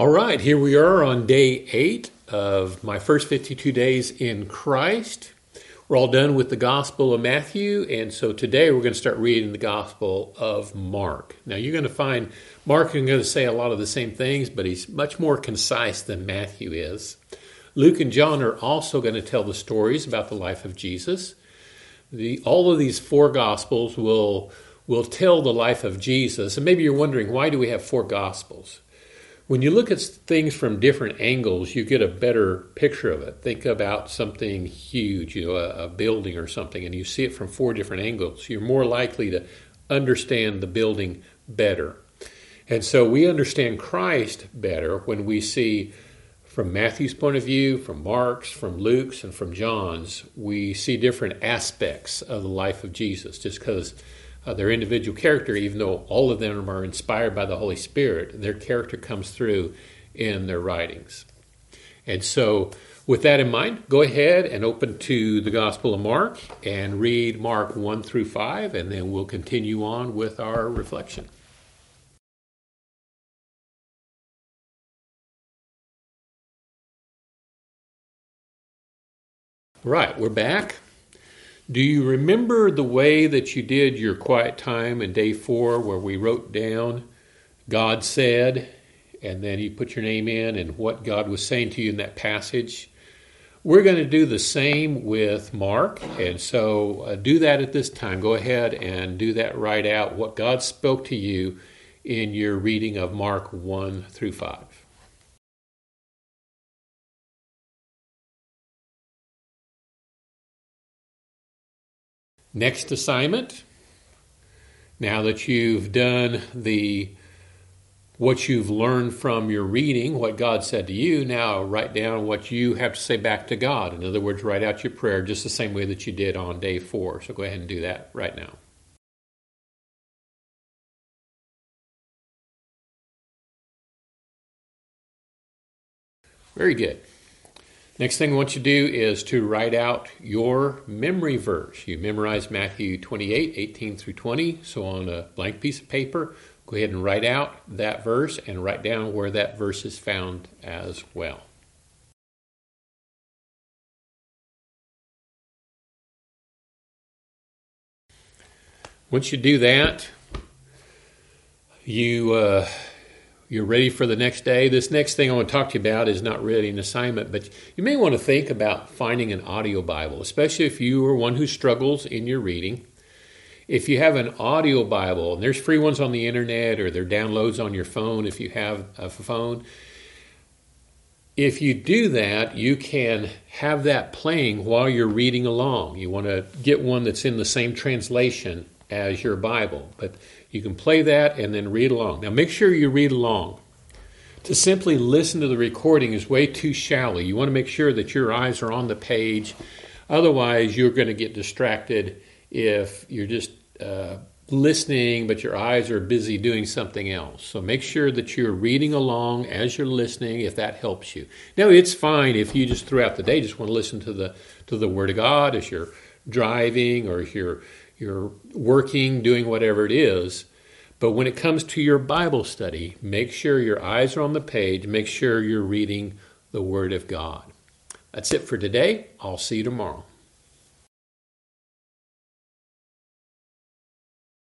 All right, here we are on day eight of my first 52 days in Christ. We're all done with the Gospel of Matthew, and so today we're going to start reading the Gospel of Mark. Now, you're going to find Mark is going to say a lot of the same things, but he's much more concise than Matthew is. Luke and John are also going to tell the stories about the life of Jesus. The, all of these four Gospels will, will tell the life of Jesus, and maybe you're wondering why do we have four Gospels? When you look at things from different angles, you get a better picture of it. Think about something huge, you know, a, a, building or something, and you see it from four different angles. You're more likely to understand the building better. And so we understand Christ better when we see from Matthew's point of view, from Mark's, from Luke's, and from John's, we see different aspects of the life of Jesus just because uh, their individual character, even though all of them are inspired by the Holy Spirit, their character comes through in their writings. And so, with that in mind, go ahead and open to the Gospel of Mark and read Mark 1 through 5, and then we'll continue on with our reflection. Right, we're back. Do you remember the way that you did your quiet time in day four where we wrote down God said, and then you put your name in and what God was saying to you in that passage? We're going to do the same with Mark, and so uh, do that at this time. Go ahead and do that right out, what God spoke to you in your reading of Mark 1 through 5. Next assignment. Now that you've done the what you've learned from your reading, what God said to you, now write down what you have to say back to God. In other words, write out your prayer just the same way that you did on day four. So go ahead and do that right now. Very good. Next thing I want you to do is to write out your memory verse. You memorize Matthew 28, 18 through 20. So on a blank piece of paper, go ahead and write out that verse and write down where that verse is found as well. Once you do that, you uh, you're ready for the next day. This next thing I want to talk to you about is not really an assignment, but you may want to think about finding an audio Bible, especially if you are one who struggles in your reading. If you have an audio Bible, and there's free ones on the internet or there are downloads on your phone if you have a phone, if you do that, you can have that playing while you're reading along. You want to get one that's in the same translation as your Bible. But you can play that and then read along. Now, make sure you read along. To simply listen to the recording is way too shallow. You want to make sure that your eyes are on the page. Otherwise, you're going to get distracted if you're just uh, listening, but your eyes are busy doing something else. So make sure that you're reading along as you're listening, if that helps you. Now, it's fine if you just throughout the day just want to listen to the to the Word of God as you're driving or if you're you're working, doing whatever it is. But when it comes to your Bible study, make sure your eyes are on the page, make sure you're reading the Word of God. That's it for today. I'll see you tomorrow.